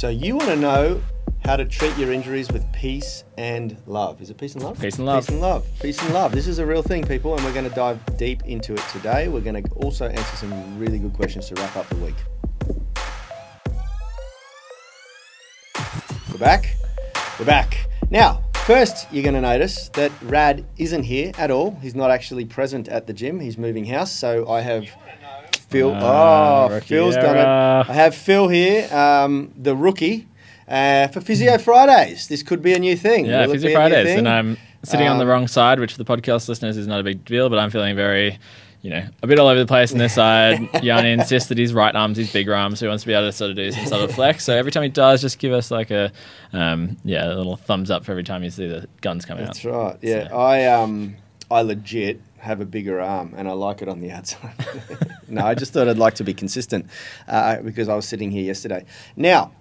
So you want to know how to treat your injuries with peace and love. Is it peace and love? Peace and love. Peace and love. Peace and love. This is a real thing, people, and we're going to dive deep into it today. We're going to also answer some really good questions to wrap up the week. We're back. We're back. Now, first, you're going to notice that Rad isn't here at all. He's not actually present at the gym. He's moving house. So I have Phil. Ah, oh, Phil's done it. I have Phil here, um, the rookie, uh, for Physio Fridays. This could be a new thing. Yeah, Will Physio be a new Fridays, and I'm sitting on the Um, wrong side, which for the podcast listeners is not a big deal, but I'm feeling very, you know, a bit all over the place on this side. Yanni insists that his right arm's his bigger arm, so he wants to be able to sort of do some sort of flex. So every time he does, just give us like a, um, yeah, a little thumbs up for every time you see the guns coming That's out. That's right. Yeah, So- I um, I legit have a bigger arm, and I like it on the outside. no, I just thought I'd like to be consistent uh, because I was sitting here yesterday. Now.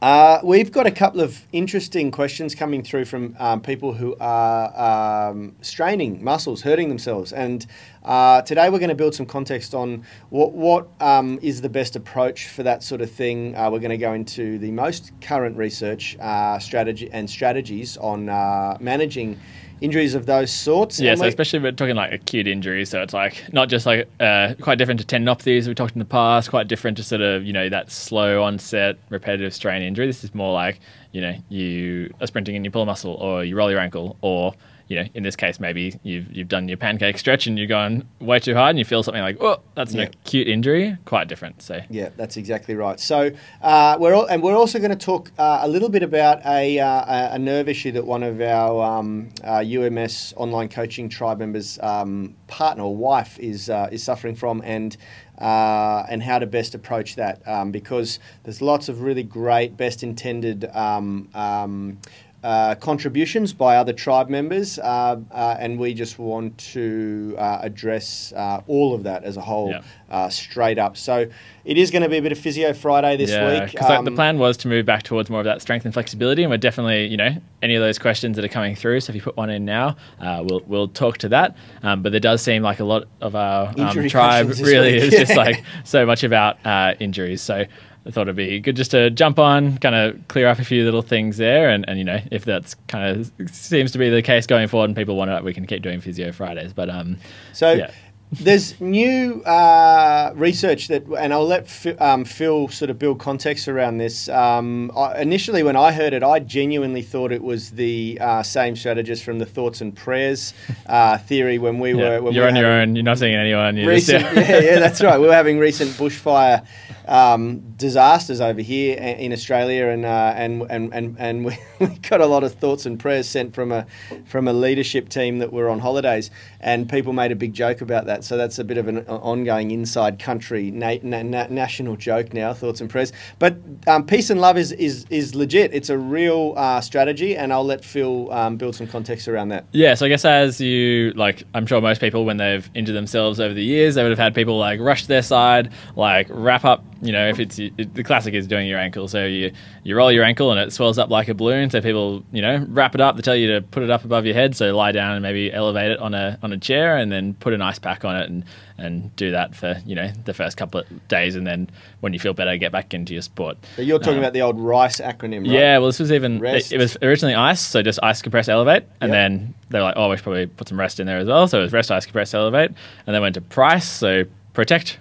Uh, we've got a couple of interesting questions coming through from um, people who are um, straining muscles, hurting themselves, and uh, today we're going to build some context on what what um, is the best approach for that sort of thing. Uh, we're going to go into the most current research uh, strategy and strategies on uh, managing injuries of those sorts. Yeah, And so we- especially if we're talking like acute injuries, so it's like not just like uh, quite different to tendinopathies we talked in the past, quite different to sort of you know that slow onset repetitive strain injury. This is more like you know you are sprinting and you pull a muscle, or you roll your ankle, or you know in this case maybe you've you've done your pancake stretch and you're going way too hard and you feel something like oh that's an Yeah. acute injury, quite different. So Yeah, that's exactly right. So uh, we're all, and we're also going to talk uh, a little bit about a, uh, a- a nerve issue that one of our um, uh, UMS online coaching tribe members' um, partner or wife is uh, is suffering from, and uh, and how to best approach that um, because there's lots of really great, best intended. Um, um, uh, contributions by other tribe members, uh, uh, and we just want to uh, address uh, all of that as a whole Yeah. uh, straight up. So it is going to be a bit of Physio Friday this yeah, week. because the Um, plan was to move back towards more of that strength and flexibility, and we're definitely, you know, any of those questions that are coming through. So if you put one in now, uh, we'll we'll talk to that. Um, but there does seem like a lot of our um, tribe really week. is just like so much about uh, injuries. So. I thought it'd be good just to jump on, kind of clear up a few little things there, and, and you know if that's kind of seems to be the case going forward, and people want it, we can keep doing physio Fridays. But um, So yeah. there's new uh, research that, and I'll let Phil, um, Phil sort of build context around this. Um, I, initially, when I heard it, I genuinely thought it was the uh, same strategist from the Thoughts and Prayers uh, theory when we yeah, were. When you're we on were your own. You're not seeing anyone. Recent, just, yeah, yeah, that's right. We were having recent bushfire um, disasters over here in Australia, and uh, and and and and we, got a lot of thoughts and prayers sent from a from a leadership team that were on holidays, and people made a big joke about that. So that's a bit of an ongoing inside country na- na- na- national joke now. Thoughts and prayers, but um, peace and love is is is legit. It's a real uh, strategy, and I'll let Phil um, build some context around that. Yeah, so I guess as you like, I'm sure most people when they've injured themselves over the years, they would have had people like rush their side, like wrap up. You know, if it's it, the classic is doing your ankle, so you you roll your ankle and it swells up like a balloon. So people, you know, wrap it up. They tell you to put it up above your head, so lie down and maybe elevate it on a on a chair, and then put an ice pack on it and and do that for you know the first couple of days, and then when you feel better, get back into your sport. But you're talking Um, about the old RICE acronym, right? Yeah, well, this was even Rest. it, was originally ice, so just ice, compress, elevate, and Yep. then they were like, oh, we should probably put some rest in there as well. So it was rest, ice, compress, elevate, and then went to price, so protect,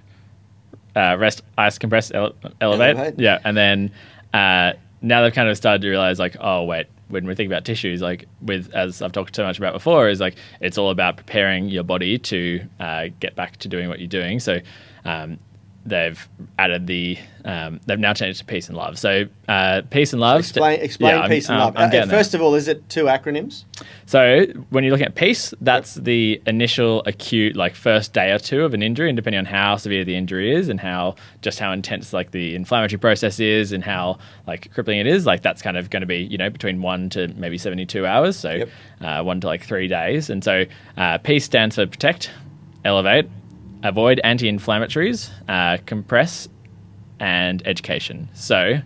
uh, rest, ice, compress, ele- elevate. Elevate. yeah, and then uh, now they've kind of started to realize like, oh wait, when we think about tissues, like with as I've talked so much about before, is like it's all about preparing your body to uh, get back to doing what you're doing. So. Um, They've added the. Um, they've now changed to peace and love. So uh, peace and love. Explain, explain Yeah, I'm- peace and um, love. Uh, first of all, is it two acronyms? So when you're looking at peace, that's the initial acute, like first day or two of an injury, and depending on how severe the injury is and how just how intense like the inflammatory process is and how like crippling it is, like that's kind of going to be you know between one to maybe 72 hours, so Yep. uh, one to like three days. And so uh, peace stands for protect, elevate, avoid anti-inflammatories, uh, compress, and education. So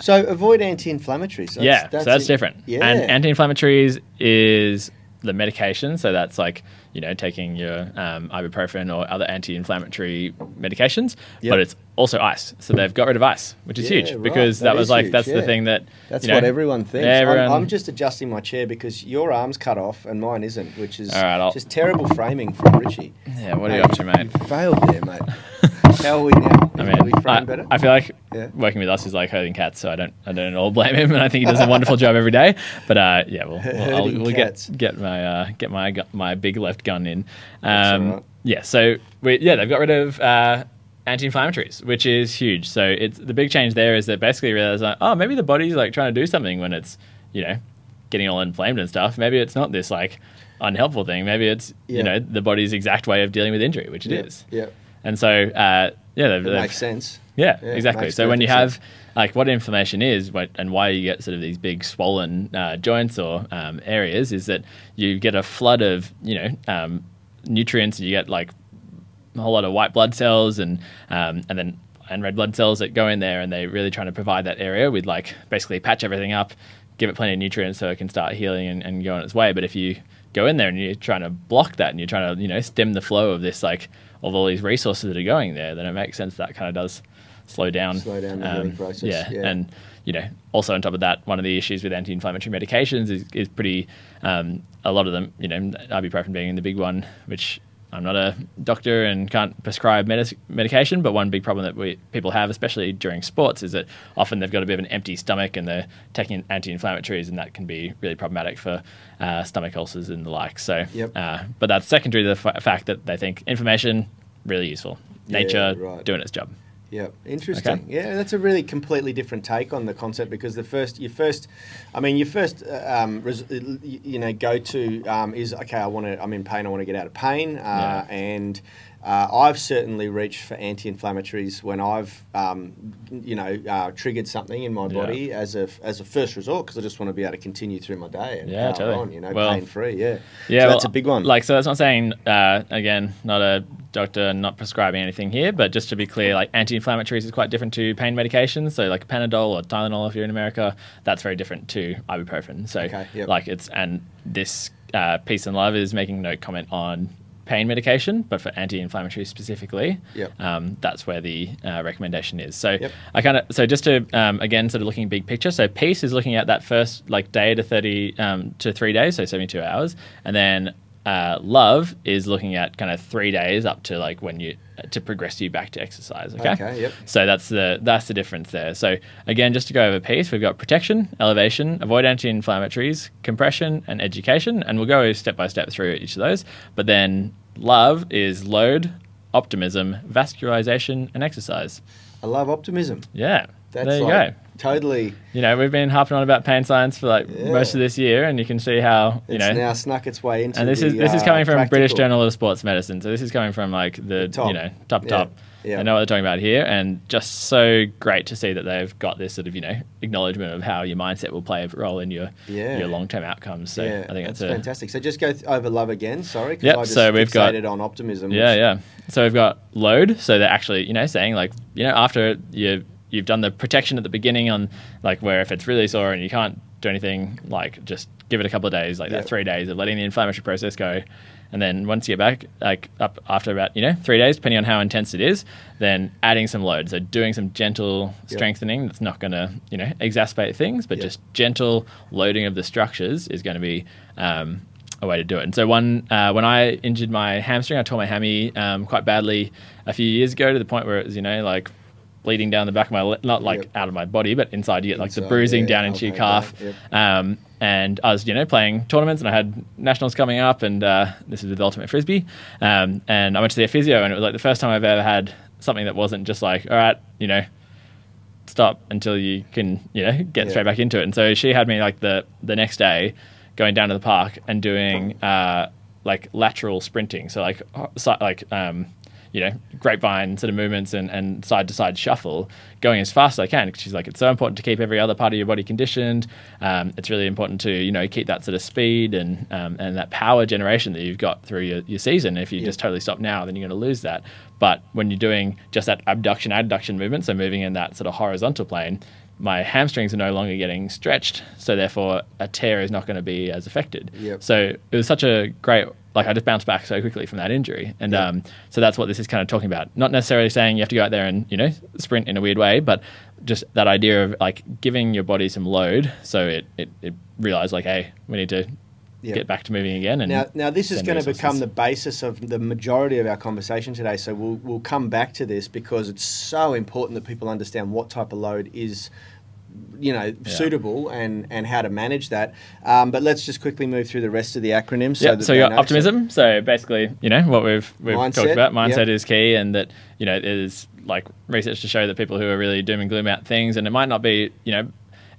So avoid anti-inflammatories. That's, yeah, so that's it. different. Yeah. And anti-inflammatories is the medication. So that's like you know taking your um, ibuprofen or other anti-inflammatory medications. Yep. But it's also ice. So they've got rid of ice, which is Yeah, huge right. because That that, was like huge, that's yeah. the thing that That's you know, what everyone thinks. everyone- I'm, I'm just adjusting my chair because your arm's cut off and mine isn't, which is right, just terrible framing from Richie. Yeah, what are you up to, mate? You failed there, mate. How are we now? I mean, I. I feel like Yeah. working with us is like herding cats, so I don't, I don't at all blame him, and I think he does a wonderful job every day. But uh, yeah, we'll, we'll, I'll, we'll get get my uh, get my my big left gun in. Um, right. Yeah, so we, yeah, they've got rid of uh, anti-inflammatories, which is huge. So it's the big change there is that basically realize like, oh, maybe the body's like trying to do something when it's you know getting all inflamed and stuff. Maybe it's not this like unhelpful thing. Maybe it's Yeah. you know the body's exact way of dealing with injury, which it is. yeah, yeah. And so uh, yeah, they've, It they've- makes sense. yeah, Yeah, exactly. So when you have like what inflammation is what, and why you get sort of these big swollen uh, joints or um, areas is that you get a flood of you know um, nutrients and you get like a whole lot of white blood cells and um, and then and red blood cells that go in there and they're really trying to provide that area with like basically patch everything up, give it plenty of nutrients so it can start healing and, and go on its way. But if you go in there and you're trying to block that and you're trying to you know stem the flow of this like of all these resources that are going there, then it makes sense that kind of does slow down, um, Slow down the healing process, Yeah, yeah. and you know, also on top of that, one of the issues with anti-inflammatory medications is, is pretty. Um, a lot of them, you know, ibuprofen being the big one, which I'm not a doctor and can't prescribe medic- medication, but one big problem that we people have, especially during sports, is that often they've got a bit of an empty stomach and they're taking anti-inflammatories, and that can be really problematic for uh, stomach ulcers and the like. So, Yep. uh, but that's secondary to the fa- fact that they think inflammation really useful, Yeah, nature right. doing its job. Yeah, interesting. Okay. Yeah, that's a really completely different take on the concept because the first, your first, I mean, your first, uh, um, res, you know, go to um, is okay. I want to. I'm in pain. I want to get out of pain. Uh, Yeah. And uh, I've certainly reached for anti-inflammatories when I've, um, you know, uh, triggered something in my Yeah. body as a as a first resort because I just want to be able to continue through my day and Yeah, totally. on. You know, Well, pain free. Yeah. Yeah, So well, that's a big one. Like, so that's not saying, uh, again, not a doctor, not prescribing anything here, but just to be clear, like anti-inflammatories is quite different to pain medications. So, like Panadol or Tylenol, if you're in America, that's very different to ibuprofen. So, Okay, yep. like, it's and this uh, peace and love is making no comment on pain medication, but for anti-inflammatory specifically, Yep. um, that's where the uh, recommendation is. So Yep. I kind of so just to um, again sort of looking big picture. So peace is looking at that first like day to thirty um, to three days, so seventy two hours, and then uh, love is looking at kind of three days up to like when you to progress you back to exercise. Okay. Okay, yep. So that's the that's the difference there. So again, just to go over peace, we've got protection, elevation, avoid anti-inflammatories, compression, and education, and we'll go step by step through each of those. But then love is load, optimism, vascularization, and exercise. I love optimism. Yeah, That's there you like go. Totally. You know, we've been harping on about pain science for like Yeah. most of this year, and you can see how you It's know. now snuck its way into. and this the, is this is uh, coming from British. Journal of Sports Medicine, so this is coming from like the, top. you know top Yeah. top. Yeah. They know what they're talking about here, and just so great to see that they've got this sort of you know acknowledgement of how your mindset will play a role in your Yeah. your long term outcomes. So yeah, I think that's a fantastic. So just go th- over love again. Sorry, I just so we've got- on optimism. Yeah, yeah. So we've got load. So they're actually, you know, saying like, you know, after you you've done the protection at the beginning on like where if it's really sore and you can't do anything, like just give it a couple of days, like that three days of letting the inflammatory process go. And then once you get back, like up after about, you know, three days, depending on how intense it is, then adding some load. So doing some gentle strengthening that's not going to, you know, exacerbate things, but just gentle loading of the structures is going to be um, a way to do it. And so one, uh, when I injured my hamstring, I tore my hammy um, quite badly a few years ago to the point where it was, you know, like bleeding down the back of my, le- not like Yep. out of my body, but inside you get like the bruising yeah, down into your calf. yep. Um, and I was, you know, playing tournaments and I had nationals coming up and uh, this is with Ultimate Frisbee. Um, and I went to a physio and it was like the first time I've ever had something that wasn't just like, all right, you know, stop until you can, you know, get Yeah. straight back into it. And so she had me like the the next day going down to the park and doing uh, like lateral sprinting. So like like um, you know grapevine sort of movements and, and side to side shuffle, going as fast as I can. she's like, it's so important to keep every other part of your body conditioned. Um, it's really important to you know keep that sort of speed and um, and that power generation that you've got through your, your season. If you Yeah. just totally stop now, then you're going to lose that. But when you're doing just that abduction adduction movement, so moving in that sort of horizontal plane, my hamstrings are no longer getting stretched, so therefore a tear is not going to be as affected. Yep. So it was such a great like I just bounced back so quickly from that injury, and Yeah. um, so that's what this is kind of talking about. Not necessarily saying you have to go out there and you know sprint in a weird way, but just that idea of like giving your body some load, so it it, it realize like, hey, we need to Yeah. get back to moving again. And Now, now this is going to become the basis of the majority of our conversation today. So we'll we'll come back to this because it's so important that people understand what type of load is, you know, suitable and and how to manage that. Um, but let's just quickly move through the rest of the acronyms. So, yeah, so you got optimism. So basically, you know what we've we've Mindset, talked about. Mindset yep. is key, and that you know there's like research to show that people who are really doom and gloom about things, and it might not be you know.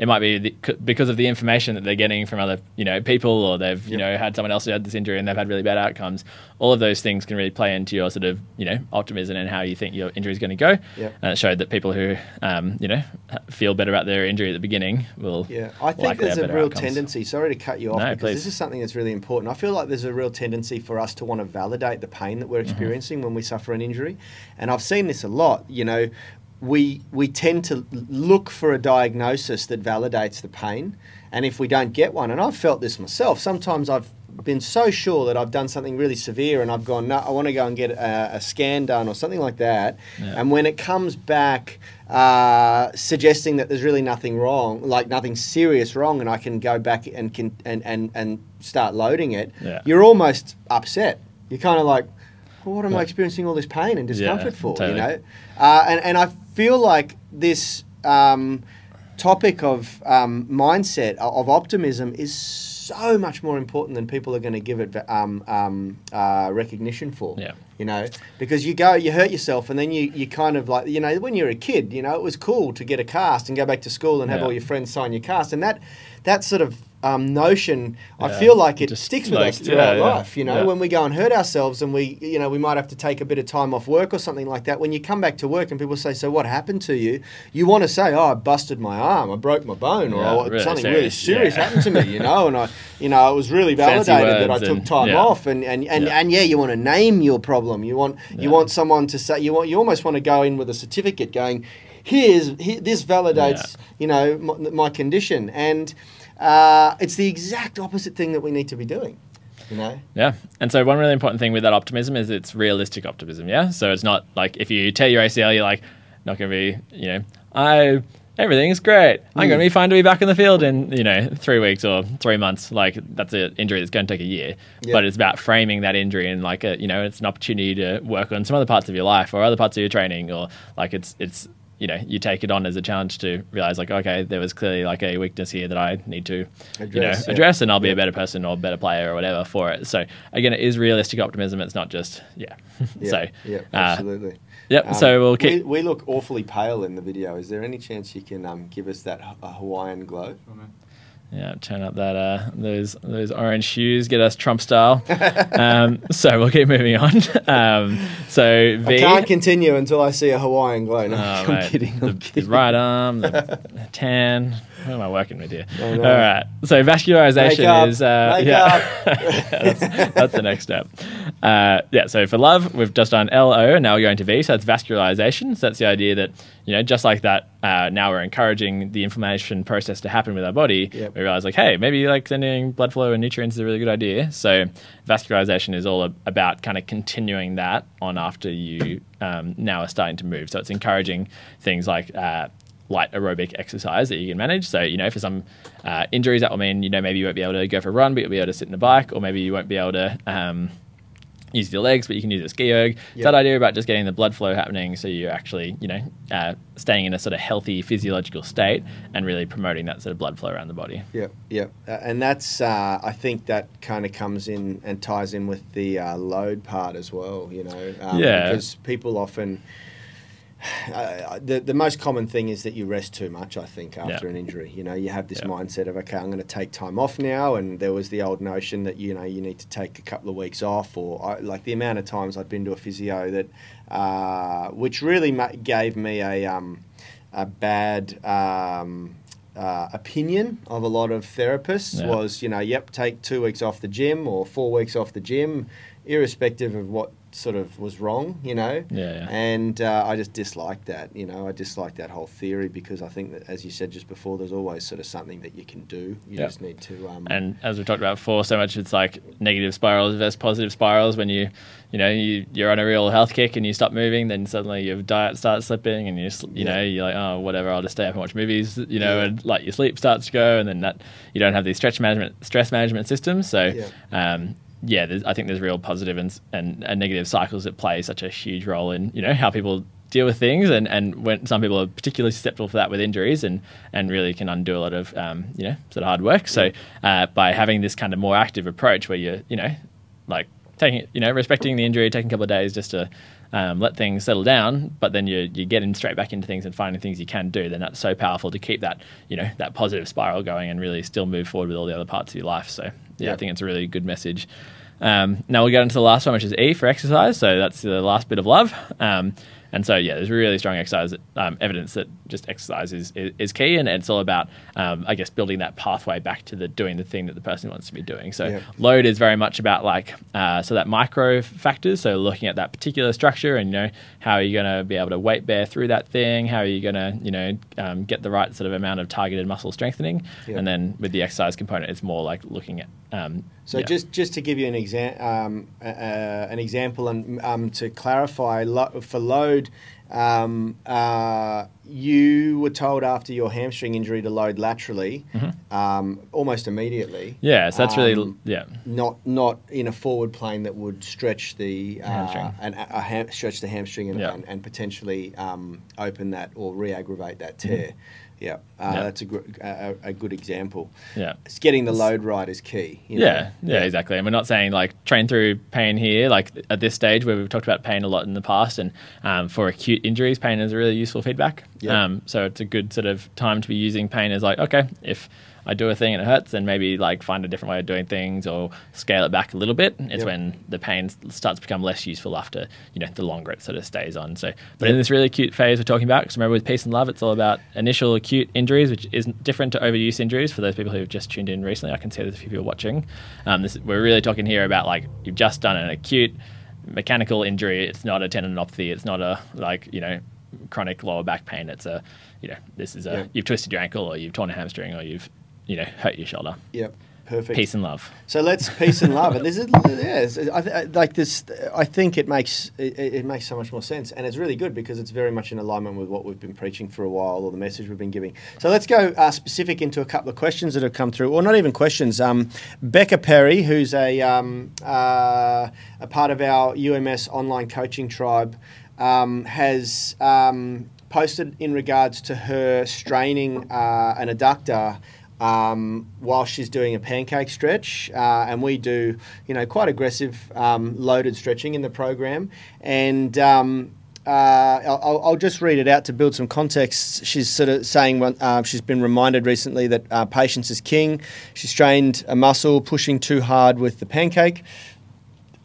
It might be the, c- because of the information that they're getting from other, you know, people, or they've, you Yep. know, had someone else who had this injury and they've had really bad outcomes. All of those things can really play into your sort of, you know, optimism and how you think your injury is going to go. Yep. And it showed that people who, um, you know, feel better about their injury at the beginning will. Yeah, I think there's a real outcomes. tendency. Sorry to cut you off No, because please. this is something that's really important. I feel like there's a real tendency for us to want to validate the pain that Mm-hmm. we're experiencing when we suffer an injury, and I've seen this a lot. You know, we we tend to look for a diagnosis that validates the pain, and if we don't get one, and I've felt this myself. Sometimes I've been so sure that I've done something really severe, and I've gone, no, I want to go and get a, a scan done or something like that. Yeah. And when it comes back uh, suggesting that there's really nothing wrong, like nothing serious wrong, and I can go back and can and, and, and start loading it, Yeah. you're almost upset. You're kind of like, well, what am I experiencing all this pain and discomfort for? totally. You know, uh, and and I feel like this um, topic of um, mindset of optimism is so much more important than people are going to give it um, um, uh, recognition for Yeah. you know because you go you hurt yourself and then you, you kind of like you know when you're a kid you know it was cool to get a cast and go back to school and have Yeah. all your friends sign your cast and that that sort of um, notion i feel like it Just sticks with like- us throughout yeah, yeah. life you know Yeah. when we go and hurt ourselves and we you know we might have to take a bit of time off work or something like that when you come back to work and people say so what happened to you you want to say oh i busted my arm i broke my bone or Yeah, oh, really something really serious, serious yeah. happened to me you know and i you know it was really validated that i took time yeah. off and and and, Yeah. and yeah you want to name your problem you want you want someone to say you want you almost want to go in with a certificate going here's here, this validates you know my, my condition and uh, it's the exact opposite thing that we need to be doing you know Yeah. And so one really important thing with that optimism is it's realistic optimism, yeah? So it's not like if you tear your ACL, you're like not going to be, you know, I everything's great. I'm going to be fine to be back in the field in, you know, 3 weeks or 3 months. Like that's an injury that's going to take a year. Yeah. But it's about framing that injury and like a, you know, it's an opportunity to work on some other parts of your life or other parts of your training or like it's it's you know, you take it on as a challenge to realize like, okay, there was clearly like a weakness here that I need to, you know, Address, yeah. address, and I'll be Yeah. a better person or a better player or whatever for it. So again, it is realistic optimism. It's not just yeah. yeah so yeah uh, absolutely yep. Um, so we'll keep. we, we look awfully pale in the video is there any chance you can um, give us that H- hawaiian glow Yeah, turn up that uh, those those orange shoes, get us Trump style. um, so we'll keep moving on. Um, so V. I can't continue until I see a Hawaiian glow. No, Oh, I'm mate, kidding. I'm the kidding. right arm, the tan. Who am I working with here? All right. So vascularization is uh, yeah. that's, that's the next step. Uh, yeah. So for love, we've just done L O, and now we're going to V. So that's vascularization. So that's the idea that you know, just like that. Uh, now we're encouraging the inflammation process to happen with our body. Yep. We realize like, hey, maybe like sending blood flow and nutrients is a really good idea. So vascularization is all ab- about kind of continuing that on after you um, now are starting to move. So it's encouraging things like uh, light aerobic exercise that you can manage. So, you know, for some uh, injuries, that will mean, you know, maybe you won't be able to go for a run, but you'll be able to sit in a bike, or maybe you won't be able to um, use your legs, but you can use a ski erg. It's that idea about just getting the blood flow happening so you're actually, you know, uh, staying in a sort of healthy physiological state and really promoting that sort of blood flow around the body. Yeah, yeah, uh, and that's uh, I think that kind of comes in and ties in with the uh, load part as well. You know, um, Yeah. because people often. Uh, the the most common thing is that you rest too much. I think after Yeah. an injury, you know, you have this Yeah. mindset of okay, I'm going to take time off now, and there was the old notion that you know you need to take a couple of weeks off, or I, like the amount of times I've been to a physio that, uh, which really ma- gave me a um, a bad um, uh, opinion of a lot of therapists Yeah. was, you know, yep, take two weeks off the gym or four weeks off the gym. irrespective of what sort of was wrong, you know. Yeah, yeah. And uh, I just dislike that, you know. I dislike that whole theory because I think that, as you said just before, there's always sort of something that you can do. You Yeah. just need to. Um, And as we talked about before, so much it's like negative spirals versus positive spirals. When you, you know, you, you're on a real health kick and you stop moving, then suddenly your diet starts slipping, and you, you Yeah. know, you're like, oh, whatever, I'll just stay up and watch movies, you know, Yeah. and like your sleep starts to go, and then that you don't have these stretch management, stress management systems. So, um, yeah, there's, I think there's real positive and, and and negative cycles that play such a huge role in you know how people deal with things and, and when some people are particularly susceptible for that with injuries and, and really can undo a lot of um, you know sort of hard work. So uh, by having this kind of more active approach where you're you know like taking you know respecting the injury, taking a couple of days just to um, let things settle down, but then you you getting straight back into things and finding things you can do. Then that's so powerful to keep that you know that positive spiral going and really still move forward with all the other parts of your life. So yeah. I think it's a really good message. Um, now we'll get into the last one, which is E for exercise. So that's the last bit of love. Um, and so, yeah, there's really strong exercise um, evidence that just exercise is, is, is key, and it's all about, um, I guess, building that pathway back to the doing the thing that the person wants to be doing. So, load is very much about like uh, so that micro factors. So, looking at that particular structure, and you know, how are you going to be able to weight bear through that thing? How are you going to, you know, um, get the right sort of amount of targeted muscle strengthening? And then with the exercise component, it's more like looking at. Um, So yeah. just just to give you an exam um, uh, uh, an example and um, to clarify lo- for load, um, uh, you were told after your hamstring injury to load laterally, um, almost immediately. Mm-hmm. Yeah, so that's really Um, yeah. Not not in a forward plane that would stretch the uh, Hamstring. and a, a ham- stretch the hamstring and, Yeah. and, and potentially um, open that or re-aggravate that tear. Yeah, uh. Yeah. that's a, gr- a, a good example. Yeah. It's getting the load right is key. you know? Yeah, yeah, exactly. And we're not saying like train through pain here, like at this stage where we've talked about pain a lot in the past. And um, for acute injuries, pain is a really useful feedback. Yeah. Um, so it's a good sort of time to be using pain as like, okay, if I do a thing and it hurts, and maybe like find a different way of doing things or scale it back a little bit. It's Yep. when the pain starts to become less useful after, you know, the longer it sort of stays on. So, but in this really acute phase we're talking about, because remember with peace and love, it's all about initial acute injuries, which is different to overuse injuries for those people who've just tuned in recently. I can see there's a few people watching. Um, this, we're really talking here about like you've just done an acute mechanical injury. It's not a tendinopathy. It's not a like, you know, chronic lower back pain. It's a, you know, this is a, you've twisted your ankle or you've torn a hamstring or you've, you know, hurt your shoulder. Yep. Perfect. Peace and love. So let's peace and love. And this is yes, I, th- like this. I think it makes it, it makes so much more sense, and it's really good because it's very much in alignment with what we've been preaching for a while, or the message we've been giving. So let's go uh, specific into a couple of questions that have come through, or not even questions. Um, Becca Perry, who's a um, uh, a part of our UMS online coaching tribe, um, has. Um, Posted in regards to her straining uh, an adductor um, while she's doing a pancake stretch, uh, and we do, you know, quite aggressive um, loaded stretching in the program. And um, uh, I'll, I'll- just read it out to build some context. She's sort of saying uh, she's been reminded recently that uh, patience is king. She strained a muscle pushing too hard with the pancake.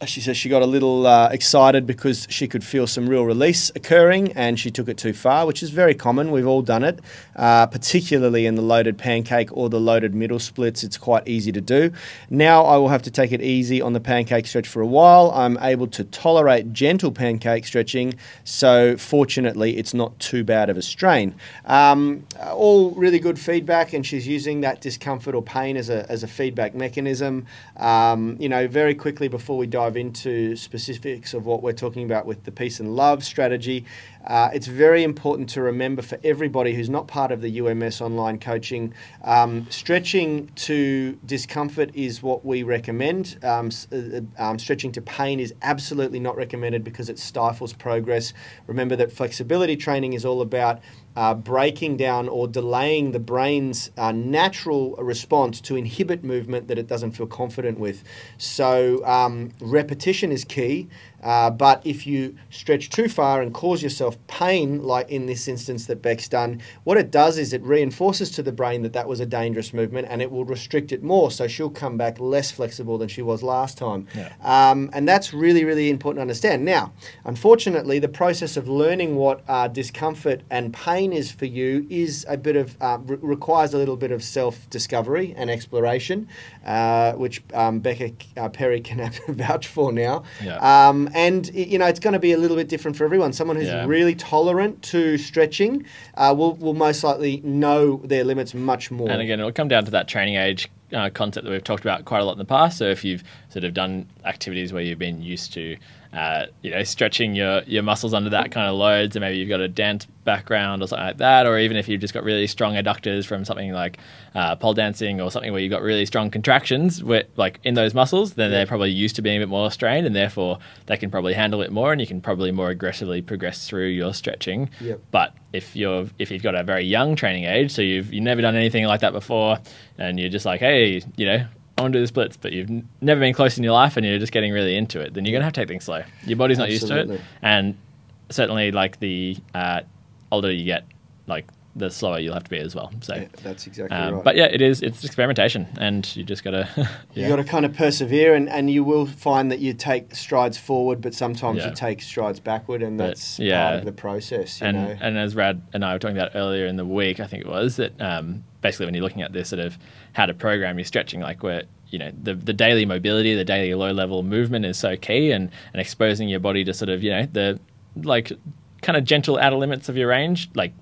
She says she got a little uh, excited because she could feel some real release occurring and she took it too far, which is very common. We've all done it, uh, particularly in the loaded pancake or the loaded middle splits. It's quite easy to do. Now I will have to take it easy on the pancake stretch for a while. I'm able to tolerate gentle pancake stretching, so fortunately it's not too bad of a strain. Um, all really good feedback, and she's using that discomfort or pain as a, as a feedback mechanism. Um, you know, very quickly before we dive into specifics of what we're talking about with the peace and love strategy, uh, it's very important to remember for everybody who's not part of the UMS online coaching, um, stretching to discomfort is what we recommend. Um, uh, uh, um, stretching to pain is absolutely not recommended because it stifles progress. Remember that flexibility training is all about uh, breaking down or delaying the brain's uh, natural response to inhibit movement that it doesn't feel confident with. So, um, repetition is key. Uh, but if you stretch too far and cause yourself pain, like in this instance that Beck's done, what it does is it reinforces to the brain that that was a dangerous movement and it will restrict it more. So she'll come back less flexible than she was last time. Yeah. Um, and that's really, really important to understand. Now, unfortunately, the process of learning what uh, discomfort and pain is for you is a bit of, uh, re- requires a little bit of self discovery and exploration, uh, which um, Becca uh, Perry can vouch for now. Yeah. Um, and you know it's going to be a little bit different for everyone. Someone who's Yeah. really tolerant to stretching uh, will will most likely know their limits much more. And again, it'll come down to that training age uh, concept that we've talked about quite a lot in the past. So if you've sort of done activities where you've been used to, uh, you know, stretching your, your muscles under that kind of load, so maybe you've got a dance background or something like that, or even if you've just got really strong adductors from something like uh, pole dancing or something where you've got really strong contractions, where, like in those muscles, then they're probably used to being a bit more strained, and therefore they can probably handle it more, and you can probably more aggressively progress through your stretching. Yep. But if you're if you've got a very young training age, so you've you've never done anything like that before, and you're just like, hey, you know, I want to do the splits, but you've n- never been close in your life, and you're just getting really into it, then you're gonna have to take things slow. Your body's not used to it, and certainly like the uh, older you get, like the slower you'll have to be as well. So. Yeah, that's exactly Um, right. But yeah, it is. It's experimentation, and you just gotta. You got to kind of persevere, and, and you will find that you take strides forward, but sometimes Yeah. you take strides backward, and But, that's yeah. part of the process. You and know, and as Rad and I were talking about earlier in the week, I think it was that um, basically when you're looking at this sort of how to program your stretching, like where you know the the daily mobility, the daily low level movement is so key, and and exposing your body to sort of you know the like kind of gentle outer limits of your range, like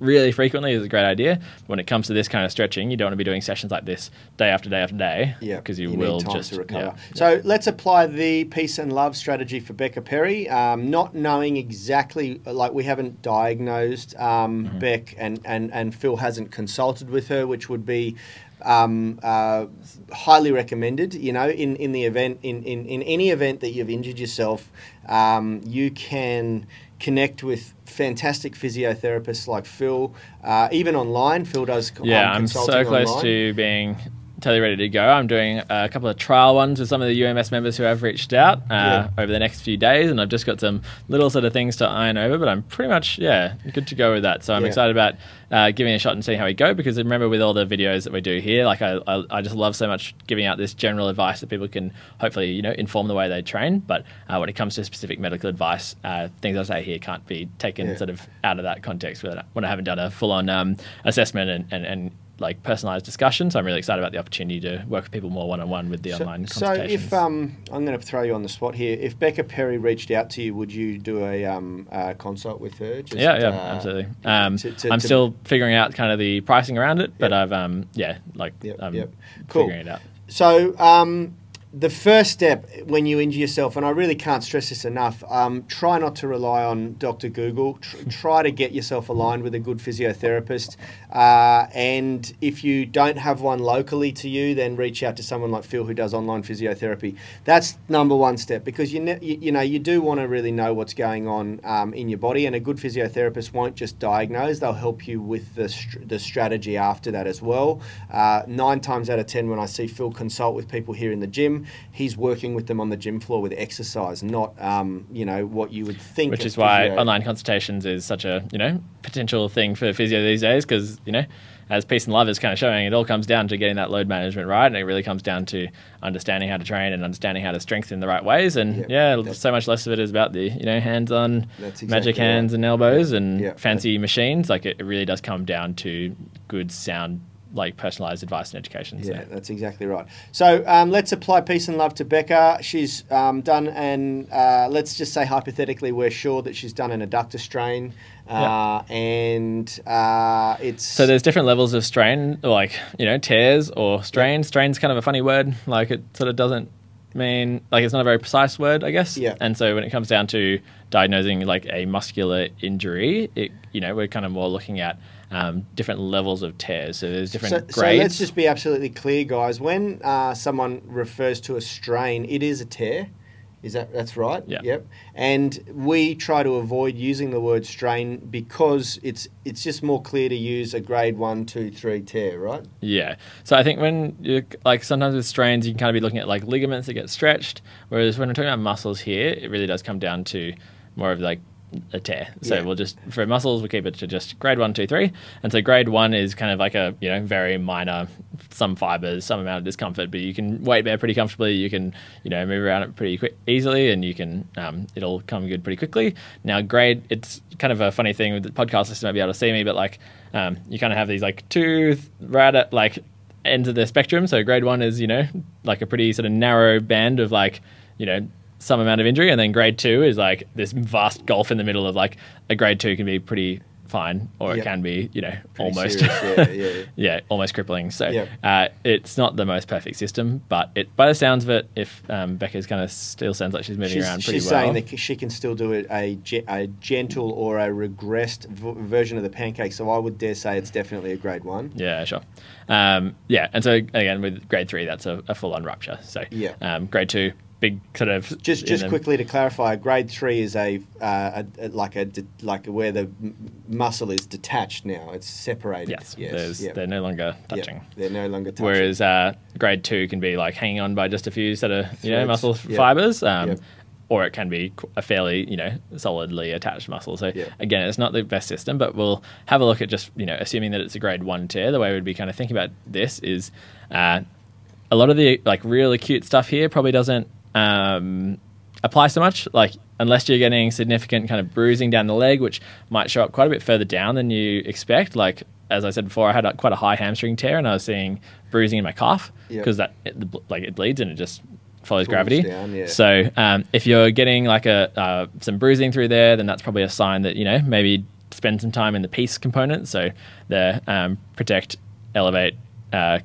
really frequently is a great idea. When it comes to this kind of stretching, you don't want to be doing sessions like this day after day after day, yeah, because you, need will time just to recover. yeah. So let's apply the peace and love strategy for Becca Perry. Um, not knowing exactly, like we haven't diagnosed um, Mm-hmm. Beck, and, and and Phil hasn't consulted with her, which would be. Um, uh, highly recommended. You know, in, in the event, in, in, in any event that you've injured yourself, um, you can connect with fantastic physiotherapists like Phil. Uh, even online, Phil does. Yeah, um, I'm so close online. to being totally ready to go. I'm doing a couple of trial ones with some of the UMS members who have reached out uh, Yeah. over the next few days, and I've just got some little sort of things to iron over. But I'm pretty much yeah good to go with that. So I'm Yeah. excited about uh, giving it a shot and seeing how we go. Because remember, with all the videos that we do here, like I, I, I just love so much giving out this general advice that people can hopefully you know inform the way they train. But uh, when it comes to specific medical advice, uh, things I say here can't be taken Yeah. sort of out of that context when I, when I haven't done a full on um, assessment and, and, and like personalized discussion. So I'm really excited about the opportunity to work with people more one on one with the So, online so consultations. if um, I'm going to throw you on the spot here, if Becca Perry reached out to you, would you do a um, uh, consult with her? Just, yeah, yeah, uh, absolutely. Um, to- to- I'm to- still figuring out kind of the pricing around it, but Yep. I've um, yeah, like Yep, I'm yep. Cool. figuring it out. So um, the first step when you injure yourself, and I really can't stress this enough, um, try not to rely on Dr. Google. Tr- try to get yourself aligned with a good physiotherapist. Uh, and if you don't have one locally to you, then reach out to someone like Phil who does online physiotherapy. That's number one step because you ne- you, you know you do want to really know what's going on um, in your body, and a good physiotherapist won't just diagnose; they'll help you with the the strategy after that as well. Uh, nine times out of ten, when I see Phil consult with people here in the gym, he's working with them on the gym floor with exercise, not um, you know what you would think. Which is why physio. online consultations is such a you know potential thing for physio these days because you know as peace and love is kind of showing it all comes down to getting that load management right and it really comes down to understanding how to train and understanding how to strengthen the right ways and Yep. yeah so much less of it is about the you know hands-on That's magic hands right. and elbows and Yeah. fancy machines like it, it really does come down to good sound like personalized advice and education so. Yeah, that's exactly right. So um, let's apply peace and love to Becca. She's um, done, and uh, let's just say hypothetically, we're sure that she's done an adductor strain, uh, and uh, it's So there's different levels of strain, like you know tears or strain. Strain's kind of a funny word. Like it sort of doesn't mean like it's not a very precise word, I guess. Yeah. And so when it comes down to diagnosing like a muscular injury, it you know we're kind of more looking at um, different levels of tears. So there's different so, grades. so let's just be absolutely clear, guys. When uh, someone refers to a strain, it is a tear. Is that that's right? Yeah. Yep. And we try to avoid using the word strain because it's it's just more clear to use a grade one, two, three tear, right? Yeah. So I think when you like sometimes with strains, you can kind of be looking at like ligaments that get stretched, whereas when we're talking about muscles here, it really does come down to more of like a tear. So Yeah. we'll just for muscles we keep it to just grade one, two, three, and so grade one is kind of like a you know very minor, some fibers, some amount of discomfort, but you can weight bear pretty comfortably. You can you know move around it pretty quick, easily, and you can um, it'll come good pretty quickly. Now grade it's kind of a funny thing with the podcast listeners might be able to see me, but like um, you kind of have these like two right at like ends of the spectrum. So grade one is, you know, like a pretty sort of narrow band of like, you know, some amount of injury, and then grade two is like this vast gulf in the middle of like a grade two can be pretty fine, or it can be, you know, Pretty almost serious, yeah, yeah. yeah, almost crippling. So Yep. uh, it's not the most perfect system, but it by the sounds of it, if um, Becca's kind of still sounds like she's moving She's, around pretty she's well. saying that she can still do it a, ge- a gentle or a regressed v- version of the pancake. So I would dare say it's definitely a grade one. Yeah, sure. Um, yeah, and so again with grade three, that's a, a full-on rupture. So Yeah. um, grade two, big sort of Just just quickly to clarify, grade three is a, uh, a, a like a de- like where the m- muscle is detached now. It's separated. Yes, Yes. yep, they're no longer yep. touching. They're no longer touching. Whereas uh, grade two can be like hanging on by just a few sort of you know muscle yep. fibers, um, Yep. or it can be a fairly you know solidly attached muscle. So Yep. again, it's not the best system, but we'll have a look at just you know assuming that it's a grade one tear. The way we'd be kind of thinking about this is uh, a lot of the like real acute stuff here probably doesn't um, apply so much. Like unless you're getting significant kind of bruising down the leg, which might show up quite a bit further down than you expect. Like as I said before, I had a, quite a high hamstring tear, and I was seeing bruising in my calf Yep. because that it, the like it bleeds and it just follows Pulls gravity. down, yeah. So um, if you're getting like a uh, some bruising through there, then that's probably a sign that you know maybe spend some time in the peace component. So the um, protect, elevate, uh,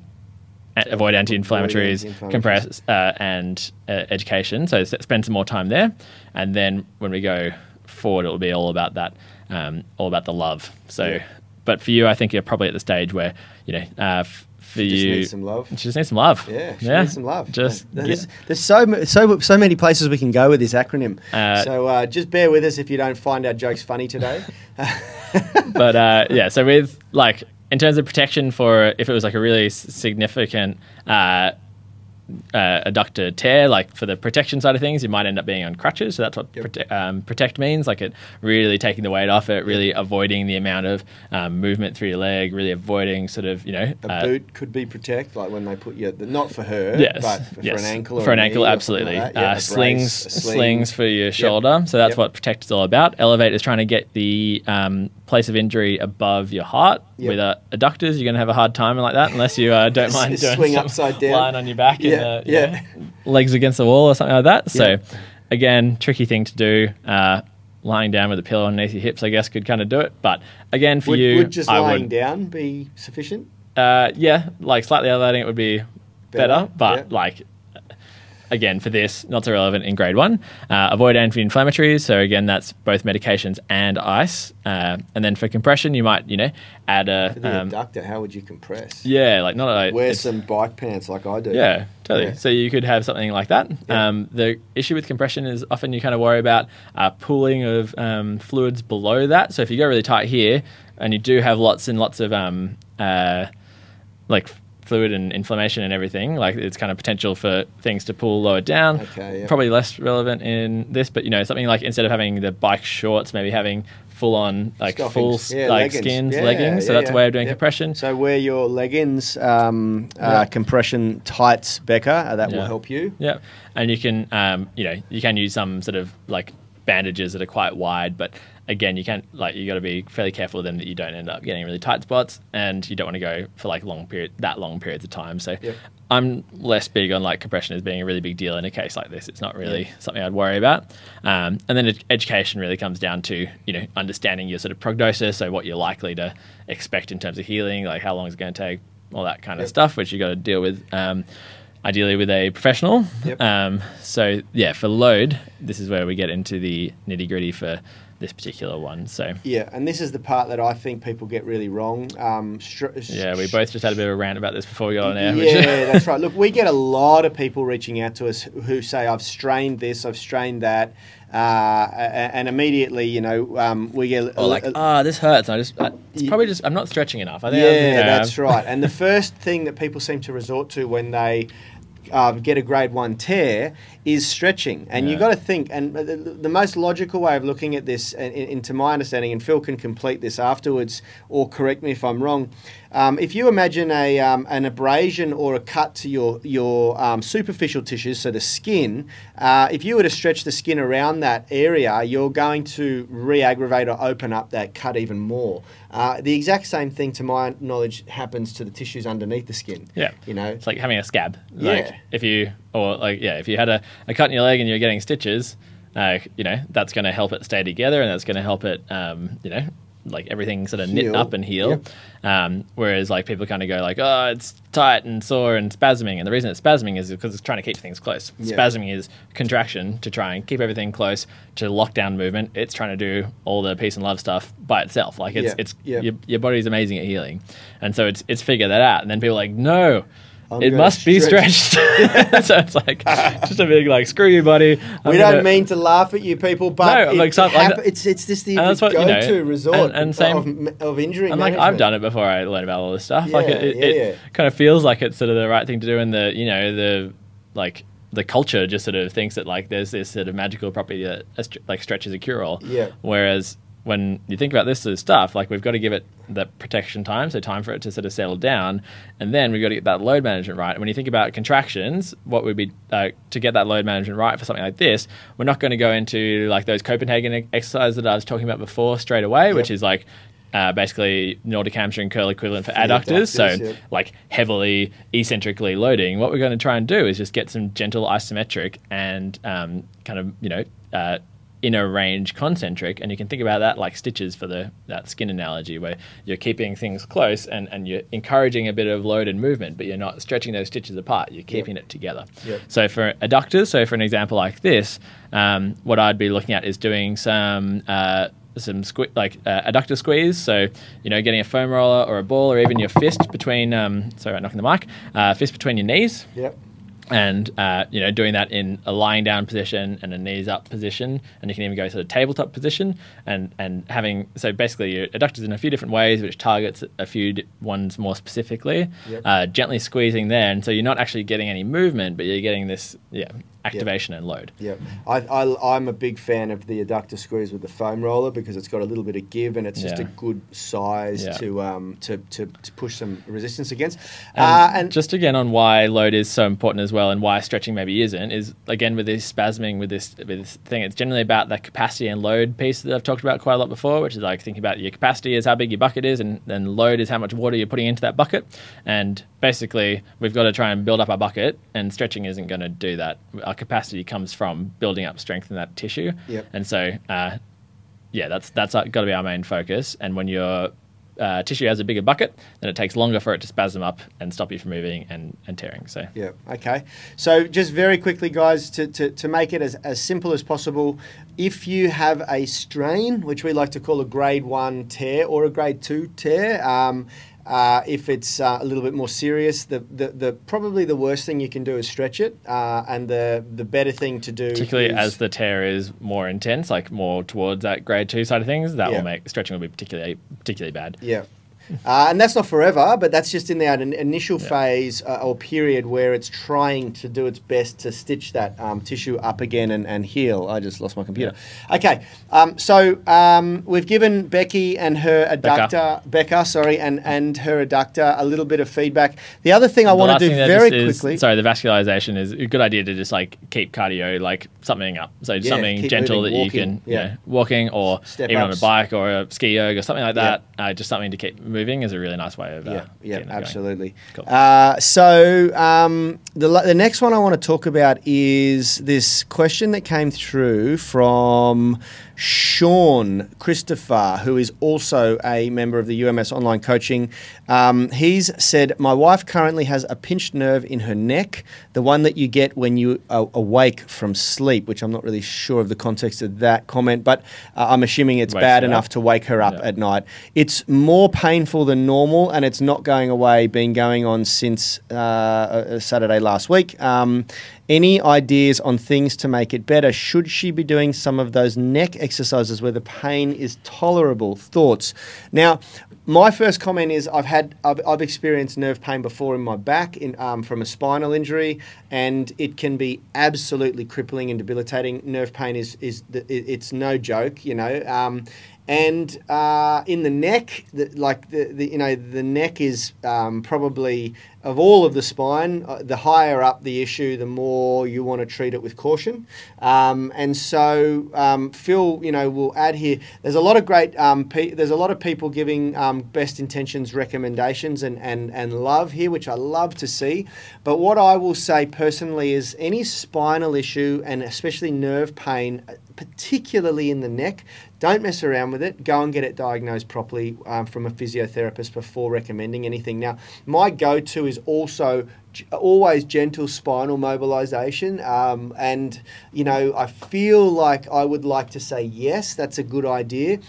avoid anti-inflammatories, anti-inflammatories. compress, uh, and uh, education. So spend some more time there, and then when we go forward, it will be all about that, um, all about the love. So, Yeah. but for you, I think you're probably at the stage where you know, uh, f- for She just you, needs some love. She just needs some love. Yeah, she needs some love. Just there's, get- there's so so so many places we can go with this acronym. Uh, so uh, just bear with us if you don't find our jokes funny today. but uh, yeah, so with like in terms of protection for if it was like a really significant uh, uh, adductor tear, like for the protection side of things, you might end up being on crutches. So that's what Yep. prote- um, protect means, like it really taking the weight off it, really avoiding the amount of um, movement through your leg, really avoiding sort of you know A uh, boot could be protect, like when they put you, not for her, Yes, but for, yes. an ankle or for an ankle, absolutely. like uh, slings, sling. slings for your shoulder. So that's Yep. what Protect is all about. Elevate is trying to get the um, place of injury above your heart. Yep. With uh, adductors, you're going to have a hard time like that unless you uh, don't mind doing Swing upside down. lying on your back Yeah, and uh, yeah. know, legs against the wall or something like that. So Yeah. again, tricky thing to do. Uh, lying down with a pillow underneath your hips, I guess, could kind of do it. But again, for Would, you, would just I lying would, down be sufficient? uh, yeah, like slightly elevating it would be better, Better, but yeah. like again for this, not so relevant in grade one. Uh, avoid anti-inflammatories. So again, that's both medications and ice. Uh, and then for compression, you might you know add a For the um, adductor, how would you compress? yeah, like not a Wear some bike pants like I do. yeah, totally. Yeah. So you could have something like that. Yeah. Um, the issue with compression is often you kind of worry about uh, pooling of um, fluids below that. So if you go really tight here and you do have lots and lots of um, uh, like fluid and inflammation and everything, like it's kind of potential for things to pull lower down. Okay. Probably less relevant in this, but you know something like instead of having the bike shorts, maybe having full on like Stockings. full Yeah, like leggings. skins Yeah, leggings. So yeah, that's a way of doing Yep. compression. So wear your leggings, um, uh, compression tights, Becca. Uh, that will help you. Yeah, and you can, um, you know, you can use some sort of like bandages that are quite wide, but again, you can't like you got to be fairly careful with them that you don't end up getting really tight spots, and you don't want to go for like long period that long periods of time. So. Yep. I'm less big on like compression as being a really big deal in a case like this. It's not really something I'd worry about. Um, and then ed- education really comes down to you know understanding your sort of prognosis, so what you're likely to expect in terms of healing, like how long is it going to take, all that kind of Yep. stuff, which you got to deal with. Um, ideally with a professional. Yep. Um, so yeah, for load, this is where we get into the nitty gritty for this particular one. So Yeah, and this is the part that I think people get really wrong. Um, str- yeah, we both just had a bit of a rant about this before we got on air. which- Yeah, that's right. Look, we get a lot of people reaching out to us who say, "I've strained this, I've strained that," uh, and immediately, you know, um, we get or like, ah, this hurts. I just, uh, it's probably just, I'm not stretching enough. I think, yeah, you know, that's right. And the first thing that people seem to resort to when they uh, get a grade one tear is stretching. And you've got to think, and the, the most logical way of looking at this, and, and, and to my understanding, and Phil can complete this afterwards or correct me if I'm wrong. Um, if you imagine a, um, an abrasion or a cut to your, your um, superficial tissues, so the skin, uh, if you were to stretch the skin around that area, you're going to re aggravate or open up that cut even more. Uh, the exact same thing, to my knowledge, happens to the tissues underneath the skin. Yeah. You know, It's like having a scab. Like Yeah. if you or like yeah, if you had a, a cut in your leg and you're getting stitches, uh, you know that's going to help it stay together and that's going to help it, um, you know, like everything sort of knit up and heal. Yep. Um, whereas like people kind of go like, oh, it's tight and sore and spasming, and the reason it's spasming is because it's trying to keep things close. Spasming is contraction to try and keep everything close to lock down movement. It's trying to do all the peace and love stuff by itself. Like it's it's your, your body's amazing at healing, and so it's it's figured that out. And then people are like, no. I'm it must be stretch." stretched. so it's like just a big like screw you, buddy. I'm we gonna- don't mean to laugh at you people, but No, it, like some- it hap- it's it's just the And what, you know, go-to resort and- and same- of, of injury I'm like I've done it before I learned about all this stuff. like Yeah, it, it, yeah, it yeah. kind of feels like it's sort of the right thing to do, and the you know the like the culture just sort of thinks that like there's this sort of magical property that uh, like stretches a cure all. Yeah. Whereas when you think about this sort of stuff, like we've got to give it the protection time, so time for it to sort of settle down, and then we've got to get that load management right. And when you think about contractions, what would be uh, to get that load management right for something like this? We're not going to go into like those Copenhagen exercises that I was talking about before straight away, which is like uh, basically Nordic hamstring curl equivalent for adductors. So yep. like heavily eccentrically loading. What we're going to try and do is just get some gentle isometric and um, kind of you know uh, inner range concentric, and you can think about that like stitches for the that skin analogy, where you're keeping things close and, and you're encouraging a bit of load and movement, but you're not stretching those stitches apart. You're keeping it together. Yep. So for adductors, so for an example like this, um, what I'd be looking at is doing some. Uh, some sque- like uh, adductor squeeze, so you know, getting a foam roller or a ball or even your fist between. Um, sorry, I'm knocking the mic. Uh, fist between your knees, Yep. And uh, you know doing that in a lying down position and a knees up position and you can even go to the tabletop position and and having so basically your adductors in a few different ways which targets a few d- ones more specifically Yep. uh, gently squeezing there and so you're not actually getting any movement but you're getting this yeah activation and load Yeah, I, I, I'm a big fan of the adductor squeeze with the foam roller because it's got a little bit of give and it's just a good size Yeah. to, um, to, to to push some resistance against. And, uh, and just again on why load is so important as well, and why stretching maybe isn't, is again with this spasming with this with this thing. It's generally about that capacity and load piece that I've talked about quite a lot before, which is like thinking about your capacity is how big your bucket is, and then load is how much water you're putting into that bucket. And basically, we've got to try and build up our bucket, and stretching isn't going to do that. Our capacity comes from building up strength in that tissue. Yep. And so, uh, yeah, that's that's got to be our main focus. And when your uh, tissue has a bigger bucket, then it takes longer for it to spasm up and stop you from moving and, and tearing. So Yeah, okay. So just very quickly, guys, to, to, to make it as, as simple as possible, if you have a strain, which we like to call a grade one tear or a grade two tear, um, uh, if it's uh, a little bit more serious, the, the, the probably the worst thing you can do is stretch it, uh, and the the better thing to do, particularly is, as the tear is more intense, like more towards that grade two side of things, that Yeah. will make stretching will be particularly particularly bad. Yeah. Uh, and that's not forever, but that's just in that in- initial Yeah. phase uh, or period where it's trying to do its best to stitch that um, tissue up again and, and heal. I just lost my computer. Okay, um, so um, we've given Becky and her adductor, Becca, sorry, and, and her adductor a little bit of feedback. The other thing I want to do very is- quickly. sorry, the vascularization is a good idea to just like keep cardio like something up. So Yeah, something gentle moving, that you can, yeah. you know, walking or Step even on a bike or a ski erg or something like Yeah. that. Uh, just something to keep moving is a really nice way of uh, yeah, yeah, absolutely. Cool. Uh, so um, the the next one I want to talk about is this question that came through from Sean Christopher, who is also a member of the UMS online coaching, um, he's said, My wife currently has a pinched nerve in her neck, the one that you get when you are awake from sleep, which I'm not really sure of the context of that comment, but uh, I'm assuming it's Wakes bad enough up. to wake her up Yeah. at night. It's more painful than normal, and it's not going away. Been going on since uh, uh, Saturday last week. Um, any ideas on things to make it better? Should she be doing some of those neck exercises where the pain is tolerable? Thoughts. Now, my first comment is I've had I've, I've experienced nerve pain before in my back in, um, from a spinal injury, and it can be absolutely crippling and debilitating. Nerve pain is is the, it, it's no joke, you know. Um, and uh, in the neck, the, like the, the you know the neck is um, probably of all of the spine, uh, the higher up the issue, the more you want to treat it with caution. Um, and so um, Phil, you know, will add here. There's a lot of great. Um, pe- there's a lot of people giving um, best intentions recommendations and, and and love here, which I love to see. But what I will say personally is any spinal issue and especially nerve pain, particularly in the neck, don't mess around with it. Go and get it diagnosed properly um, from a physiotherapist before recommending anything. Now, my go-to is also always gentle spinal mobilization, um, and you know I feel like I would like to say yes, that's a good idea,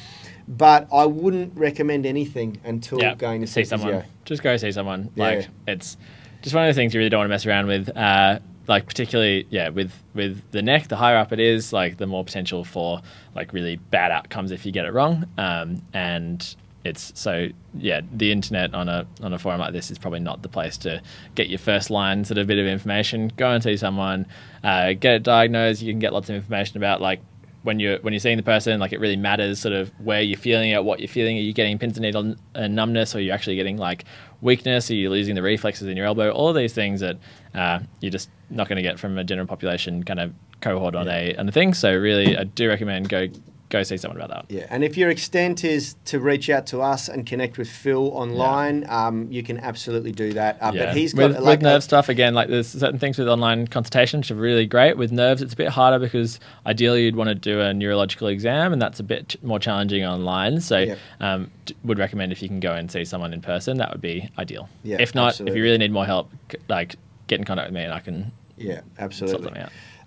but I wouldn't recommend anything until yeah, going to see someone. physio. Just go see someone. Yeah. Like it's just one of the things you really don't want to mess around with. Uh, like particularly, yeah, with with the neck, the higher up it is, like the more potential for like really bad outcomes if you get it wrong. Um, and it's so yeah, the internet on a on a forum like this is probably not the place to get your first line sort of bit of information. Go and see someone, uh, get it diagnosed. You can get lots of information about like when you're when you're seeing the person, like it really matters sort of where you're feeling it, what you're feeling. Are you getting pins and needle uh, numbness, or are you actually getting like weakness? Are you losing the reflexes in your elbow? All of these things that uh, you're just not going to get from a general population kind of cohort on a on a thing. So really, I do recommend go go see someone about that. Yeah, and if your extent is to reach out to us and connect with Phil online, um, you can absolutely do that. Uh, Yeah. But he's got with, like with a- nerve stuff again. Like there's certain things with online consultation which are really great. With nerves, it's a bit harder because ideally you'd want to do a neurological exam, and that's a bit more challenging online. So, Yep. um, d- would recommend if you can go and see someone in person, that would be ideal. Yeah, if not, absolutely. if you really need more help, c- like get in contact with me and I can Yeah, absolutely.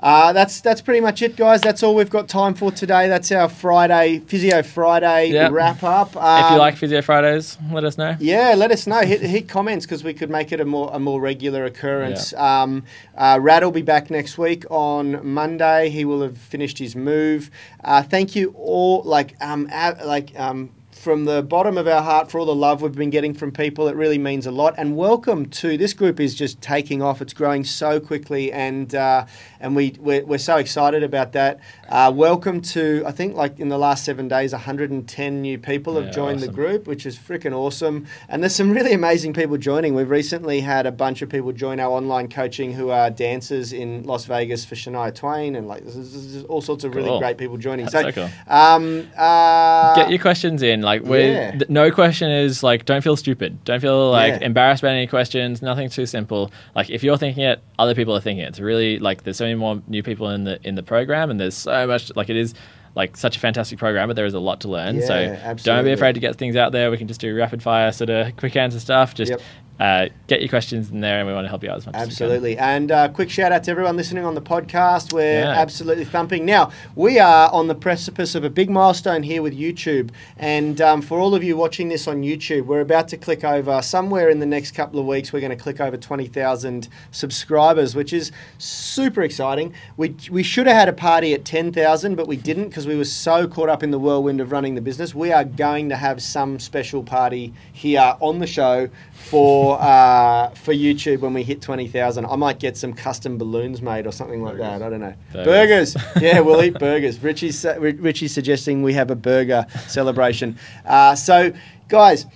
Uh, that's that's pretty much it, guys. That's all we've got time for today. That's our Friday Physio Friday Yep. wrap up. if you Um, like Physio Fridays, let us know. Yeah, let us know. Hit, hit comments because we could make it a more a more regular occurrence. Um, uh, Rad will be back next week on Monday. He will have finished his move. Uh, thank you all, like um, like um, from the bottom of our heart for all the love we've been getting from people. It really means a lot. And welcome to this group is just taking off. It's growing so quickly, and uh, and we we're, we're so excited about that. Uh, welcome to I think like in the last seven days, 110 new people have Yeah, joined the awesome. group group, which is freaking awesome. And there's some really amazing people joining. We've recently had a bunch of people join our online coaching who are dancers in Las Vegas for Shania Twain, and like there's, there's all sorts of really Cool. great people joining. That's so, so cool. um, uh, Get your questions in. Like, we yeah. th- no question is like, don't feel stupid. Don't feel like Yeah. embarrassed about any questions. Nothing too simple. Like, if you're thinking it, other people are thinking it. It's really like there's so many more new people in the in the program, and there's so much like it is like such a fantastic program, but there is a lot to learn. so Yeah, don't be afraid to get things out there. We can just do rapid fire sort of quick answer stuff. Just Yep. Uh, get your questions in there, and we want to help you out as much. Absolutely. And uh, quick shout out to everyone listening on the podcast. We're Yeah. absolutely thumping. Now, we are on the precipice of a big milestone here with YouTube. And um, for all of you watching this on YouTube, we're about to click over somewhere in the next couple of weeks. We're going to click over 20,000 subscribers, which is super exciting. We, we should have had a party at 10,000, but we didn't because we were so caught up in the whirlwind of running the business. We are going to have some special party here on the show for uh, for YouTube when we hit twenty thousand. I might get some custom balloons made or something like that. I don't know. Burgers. Burgers. yeah, we'll eat burgers. Richie's Richie's suggesting we have a burger celebration. Uh, so, guys.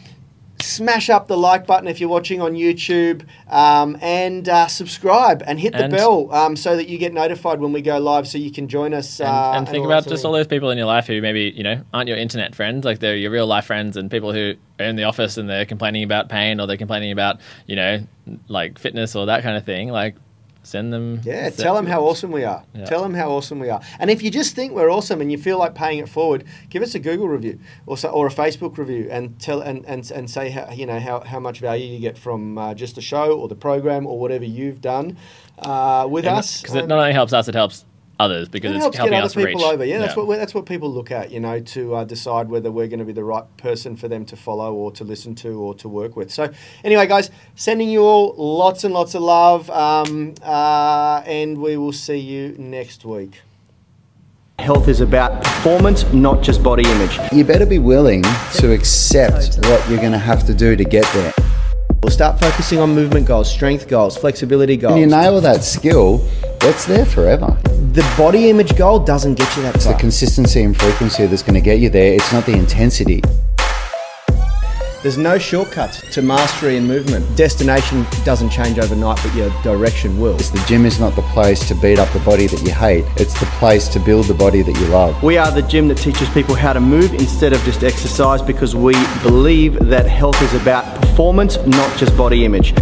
Smash up the like button if you're watching on YouTube um, and uh, subscribe and hit the And- bell um, so that you get notified when we go live so you can join us. and, uh, and think about just all those people in your life who maybe you know aren't your internet friends like they're your real life friends and people who are in the office and they're complaining about pain or they're complaining about you know like fitness or that kind of thing like send them. Yeah, tell them how awesome we are. Yeah. Tell them how awesome we are. And if you just think we're awesome and you feel like paying it forward, give us a Google review or so, or a Facebook review and tell and, and, and say how you know how, how much value you get from uh, just the show or the program or whatever you've done uh, with us. because it Um, not only helps us, it helps others because it it's helps get helping other us people reach. over. Yeah, that's what that's what people look at, you know, to uh, decide whether we're going to be the right person for them to follow or to listen to or to work with. So, anyway, guys, sending you all lots and lots of love, um, uh, and we will see you next week. Health is about performance, not just body image. You better be willing to accept what you're going to have to do to get there. We'll start focusing on movement goals, strength goals, flexibility goals. When you nail that skill, that's there forever. the body image goal doesn't get you that It's the consistency and frequency that's going to get you there. It's not the intensity. There's no shortcuts to mastery and movement. Destination doesn't change overnight, but your direction will. The gym is not the place to beat up the body that you hate. It's the place to build the body that you love. We are the gym that teaches people how to move instead of just exercise because we believe that health is about performance, not just body image.